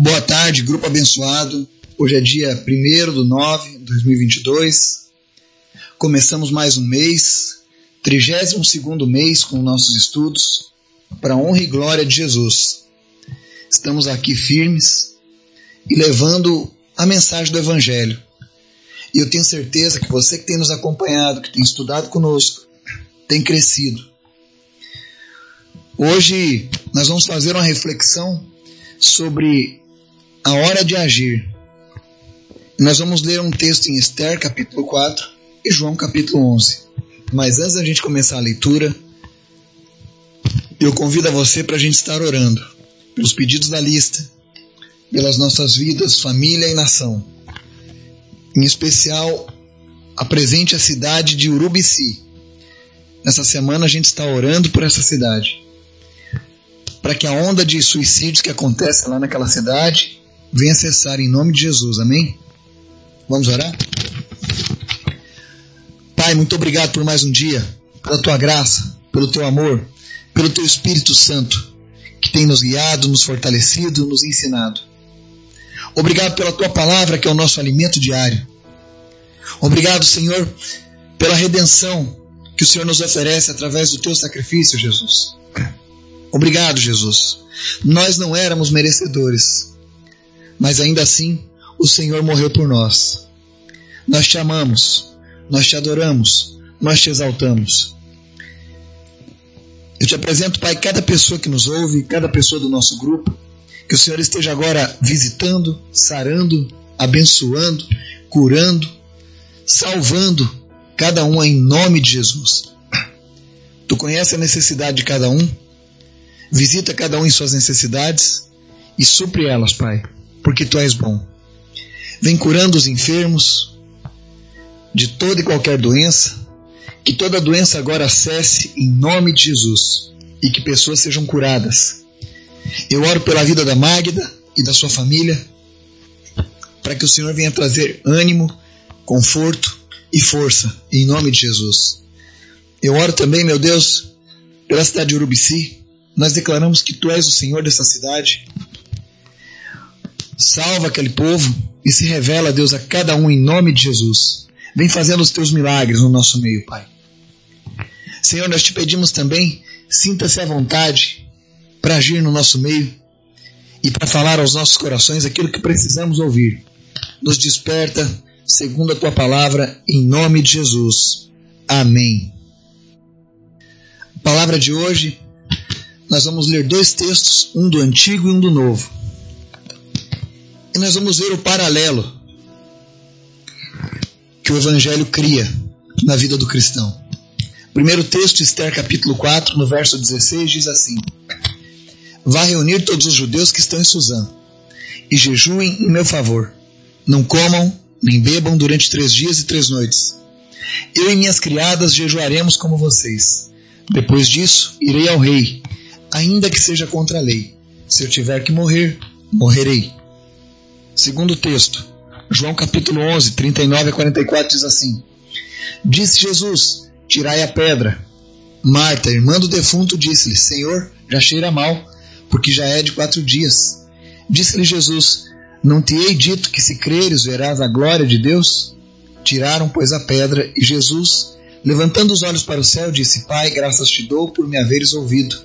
Boa tarde, grupo abençoado. Hoje é dia 1 do 9 de 2022. Começamos mais um mês, 32 mês com nossos estudos, para a honra e glória de Jesus. Estamos aqui firmes e levando a mensagem do Evangelho. E eu tenho certeza que você que tem nos acompanhado, que tem estudado conosco, tem crescido. Hoje nós vamos fazer uma reflexão sobre a hora de agir. Nós vamos ler um texto em Esther, capítulo 4, e João, capítulo 11. Mas antes da gente começar a leitura, eu convido a você para a gente estar orando pelos pedidos da lista, pelas nossas vidas, família e nação. Em especial, apresente a cidade de Urubici. Nessa semana a gente está orando por essa cidade. Para que a onda de suicídios que acontece lá naquela cidade venha cessar em nome de Jesus. Amém? Vamos orar? Pai, muito obrigado por mais um dia, pela tua graça, pelo teu amor, pelo teu Espírito Santo, que tem nos guiado, nos fortalecido, nos ensinado. Obrigado pela tua palavra, que é o nosso alimento diário. Obrigado, Senhor, pela redenção que o Senhor nos oferece através do teu sacrifício, Jesus. Obrigado, Jesus. Nós não éramos merecedores, mas ainda assim o Senhor morreu por nós. Nós te amamos, nós te adoramos, nós te exaltamos. Eu te apresento, Pai, cada pessoa que nos ouve, cada pessoa do nosso grupo, que o Senhor esteja agora visitando, sarando, abençoando, curando, salvando cada um em nome de Jesus. Tu conhece a necessidade de cada um, visita cada um em suas necessidades e supre elas, Pai porque tu és bom. Vem curando os enfermos de toda e qualquer doença, que toda doença agora cesse em nome de Jesus e que pessoas sejam curadas. Eu oro pela vida da Magda e da sua família, para que o Senhor venha trazer ânimo, conforto e força, em nome de Jesus. Eu oro também, meu Deus, pela cidade de Urubici. Nós declaramos que Tu és o Senhor dessa cidade, Salva aquele povo e se revela, Deus, a cada um em nome de Jesus. Vem fazendo os teus milagres no nosso meio, Pai. Senhor, nós te pedimos também, sinta-se à vontade para agir no nosso meio e para falar aos nossos corações aquilo que precisamos ouvir. Nos desperta, segundo a tua palavra, em nome de Jesus. Amém. A palavra de hoje, nós vamos ler dois textos, um do Antigo e um do Novo. Nós vamos ver o paralelo que o Evangelho cria na vida do cristão. Primeiro texto, Esther capítulo 4, no verso 16, diz assim: Vá reunir todos os judeus que estão em Suzã e jejuem em meu favor. Não comam nem bebam durante três dias e três noites. Eu e minhas criadas jejuaremos como vocês. Depois disso, irei ao rei, ainda que seja contra a lei. Se eu tiver que morrer, morrerei. Segundo texto, João capítulo 11, 39 a 44 diz assim: Disse Jesus: Tirai a pedra. Marta, irmã do defunto, disse-lhe: Senhor, já cheira mal, porque já é de quatro dias. Disse-lhe Jesus: Não te hei dito que se creres verás a glória de Deus? Tiraram, pois, a pedra, e Jesus, levantando os olhos para o céu, disse: Pai, graças te dou por me haveres ouvido.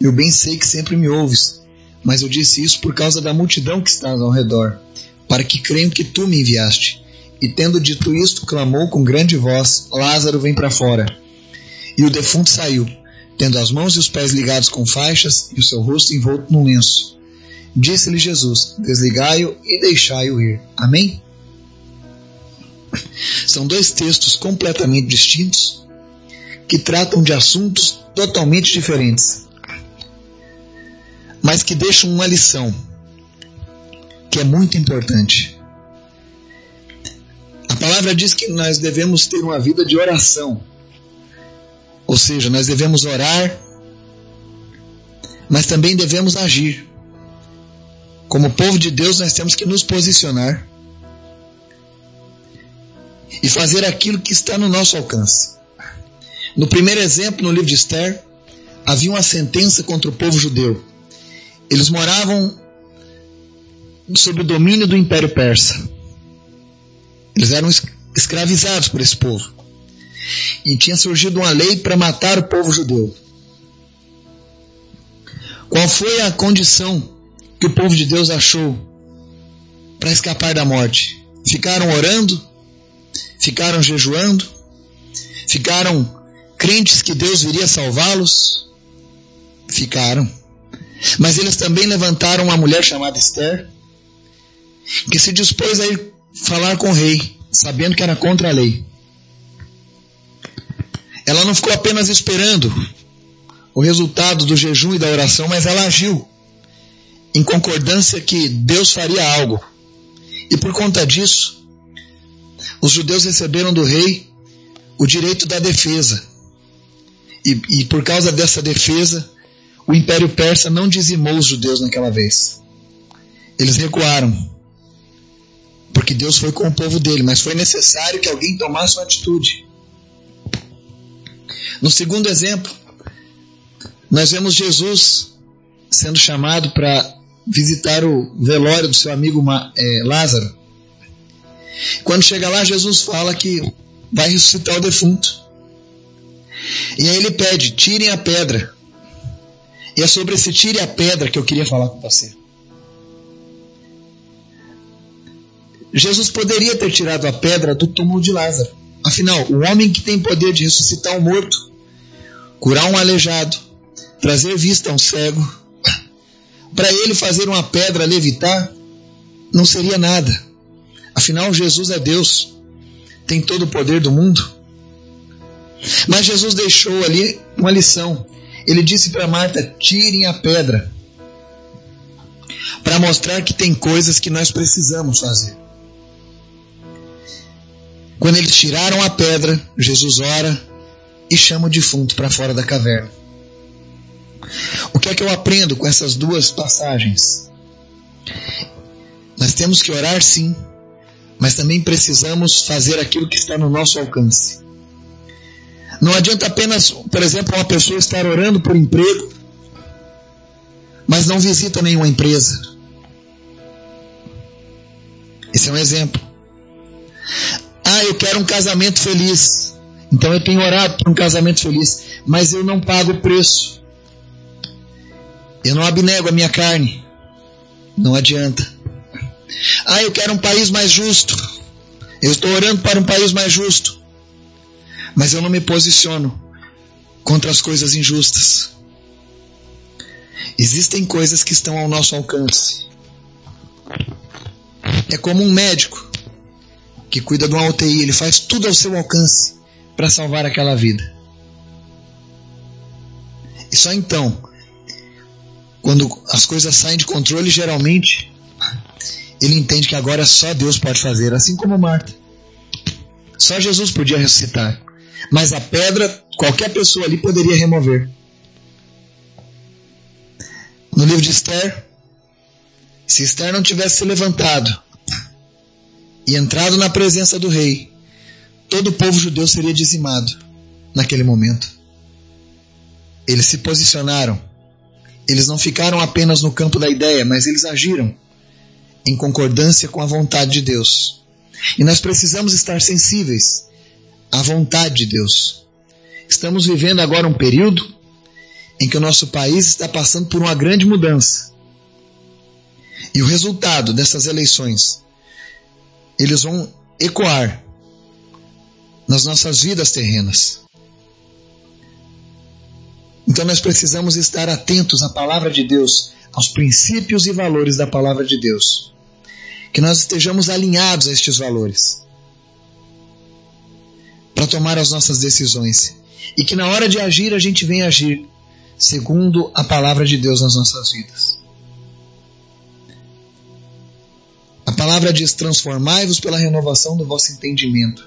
Eu bem sei que sempre me ouves mas eu disse isso por causa da multidão que estás ao redor, para que creiam que tu me enviaste. E tendo dito isto, clamou com grande voz: Lázaro, vem para fora. E o defunto saiu, tendo as mãos e os pés ligados com faixas e o seu rosto envolto num lenço. Disse-lhe Jesus: Desligai-o e deixai-o ir. Amém? São dois textos completamente distintos que tratam de assuntos totalmente diferentes mas que deixam uma lição que é muito importante. A palavra diz que nós devemos ter uma vida de oração. Ou seja, nós devemos orar, mas também devemos agir. Como povo de Deus, nós temos que nos posicionar e fazer aquilo que está no nosso alcance. No primeiro exemplo, no livro de Esther, havia uma sentença contra o povo judeu. Eles moravam sob o domínio do Império Persa. Eles eram escravizados por esse povo. E tinha surgido uma lei para matar o povo judeu. Qual foi a condição que o povo de Deus achou para escapar da morte? Ficaram orando? Ficaram jejuando? Ficaram crentes que Deus viria salvá-los? Ficaram. Mas eles também levantaram uma mulher chamada Esther, que se dispôs a ir falar com o rei, sabendo que era contra a lei. Ela não ficou apenas esperando o resultado do jejum e da oração, mas ela agiu em concordância que Deus faria algo. E por conta disso, os judeus receberam do rei o direito da defesa. E, e por causa dessa defesa, o Império Persa não dizimou os judeus naquela vez. Eles recuaram. Porque Deus foi com o povo dele, mas foi necessário que alguém tomasse uma atitude. No segundo exemplo, nós vemos Jesus sendo chamado para visitar o velório do seu amigo é, Lázaro. Quando chega lá, Jesus fala que vai ressuscitar o defunto. E aí ele pede: tirem a pedra. E é sobre esse tire a pedra que eu queria falar com você. Jesus poderia ter tirado a pedra do túmulo de Lázaro. Afinal, o homem que tem poder de ressuscitar um morto, curar um aleijado, trazer vista a um cego, para ele fazer uma pedra levitar, não seria nada. Afinal, Jesus é Deus, tem todo o poder do mundo. Mas Jesus deixou ali uma lição. Ele disse para Marta: tirem a pedra. Para mostrar que tem coisas que nós precisamos fazer. Quando eles tiraram a pedra, Jesus ora e chama o defunto para fora da caverna. O que é que eu aprendo com essas duas passagens? Nós temos que orar sim, mas também precisamos fazer aquilo que está no nosso alcance. Não adianta apenas, por exemplo, uma pessoa estar orando por emprego, mas não visita nenhuma empresa. Esse é um exemplo. Ah, eu quero um casamento feliz. Então eu tenho orado por um casamento feliz, mas eu não pago o preço. Eu não abnego a minha carne. Não adianta. Ah, eu quero um país mais justo. Eu estou orando para um país mais justo mas eu não me posiciono contra as coisas injustas. Existem coisas que estão ao nosso alcance. É como um médico que cuida de uma UTI, ele faz tudo ao seu alcance para salvar aquela vida. E só então, quando as coisas saem de controle, geralmente ele entende que agora só Deus pode fazer, assim como Marta. Só Jesus podia ressuscitar. Mas a pedra, qualquer pessoa ali poderia remover. No livro de Esther, se Esther não tivesse se levantado e entrado na presença do rei, todo o povo judeu seria dizimado naquele momento. Eles se posicionaram. Eles não ficaram apenas no campo da ideia, mas eles agiram em concordância com a vontade de Deus. E nós precisamos estar sensíveis a vontade de Deus. Estamos vivendo agora um período em que o nosso país está passando por uma grande mudança. E o resultado dessas eleições, eles vão ecoar nas nossas vidas terrenas. Então nós precisamos estar atentos à palavra de Deus, aos princípios e valores da palavra de Deus. Que nós estejamos alinhados a estes valores tomar as nossas decisões. E que na hora de agir, a gente venha agir segundo a palavra de Deus nas nossas vidas. A palavra diz: transformai-vos pela renovação do vosso entendimento.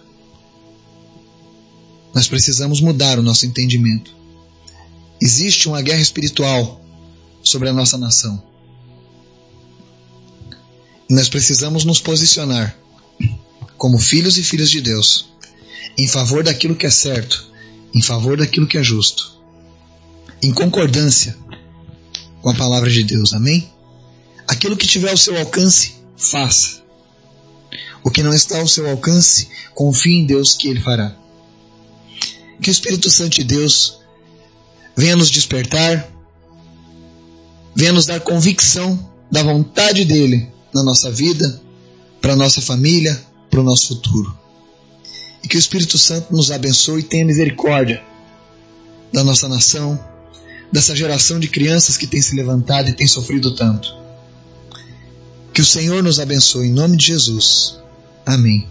Nós precisamos mudar o nosso entendimento. Existe uma guerra espiritual sobre a nossa nação. E nós precisamos nos posicionar como filhos e filhas de Deus em favor daquilo que é certo, em favor daquilo que é justo, em concordância com a palavra de Deus. Amém? Aquilo que tiver ao seu alcance, faça. O que não está ao seu alcance, confie em Deus que Ele fará. Que o Espírito Santo de Deus venha nos despertar, venha nos dar convicção da vontade dEle na nossa vida, para nossa família, para o nosso futuro. E que o Espírito Santo nos abençoe e tenha misericórdia da nossa nação, dessa geração de crianças que tem se levantado e tem sofrido tanto. Que o Senhor nos abençoe em nome de Jesus. Amém.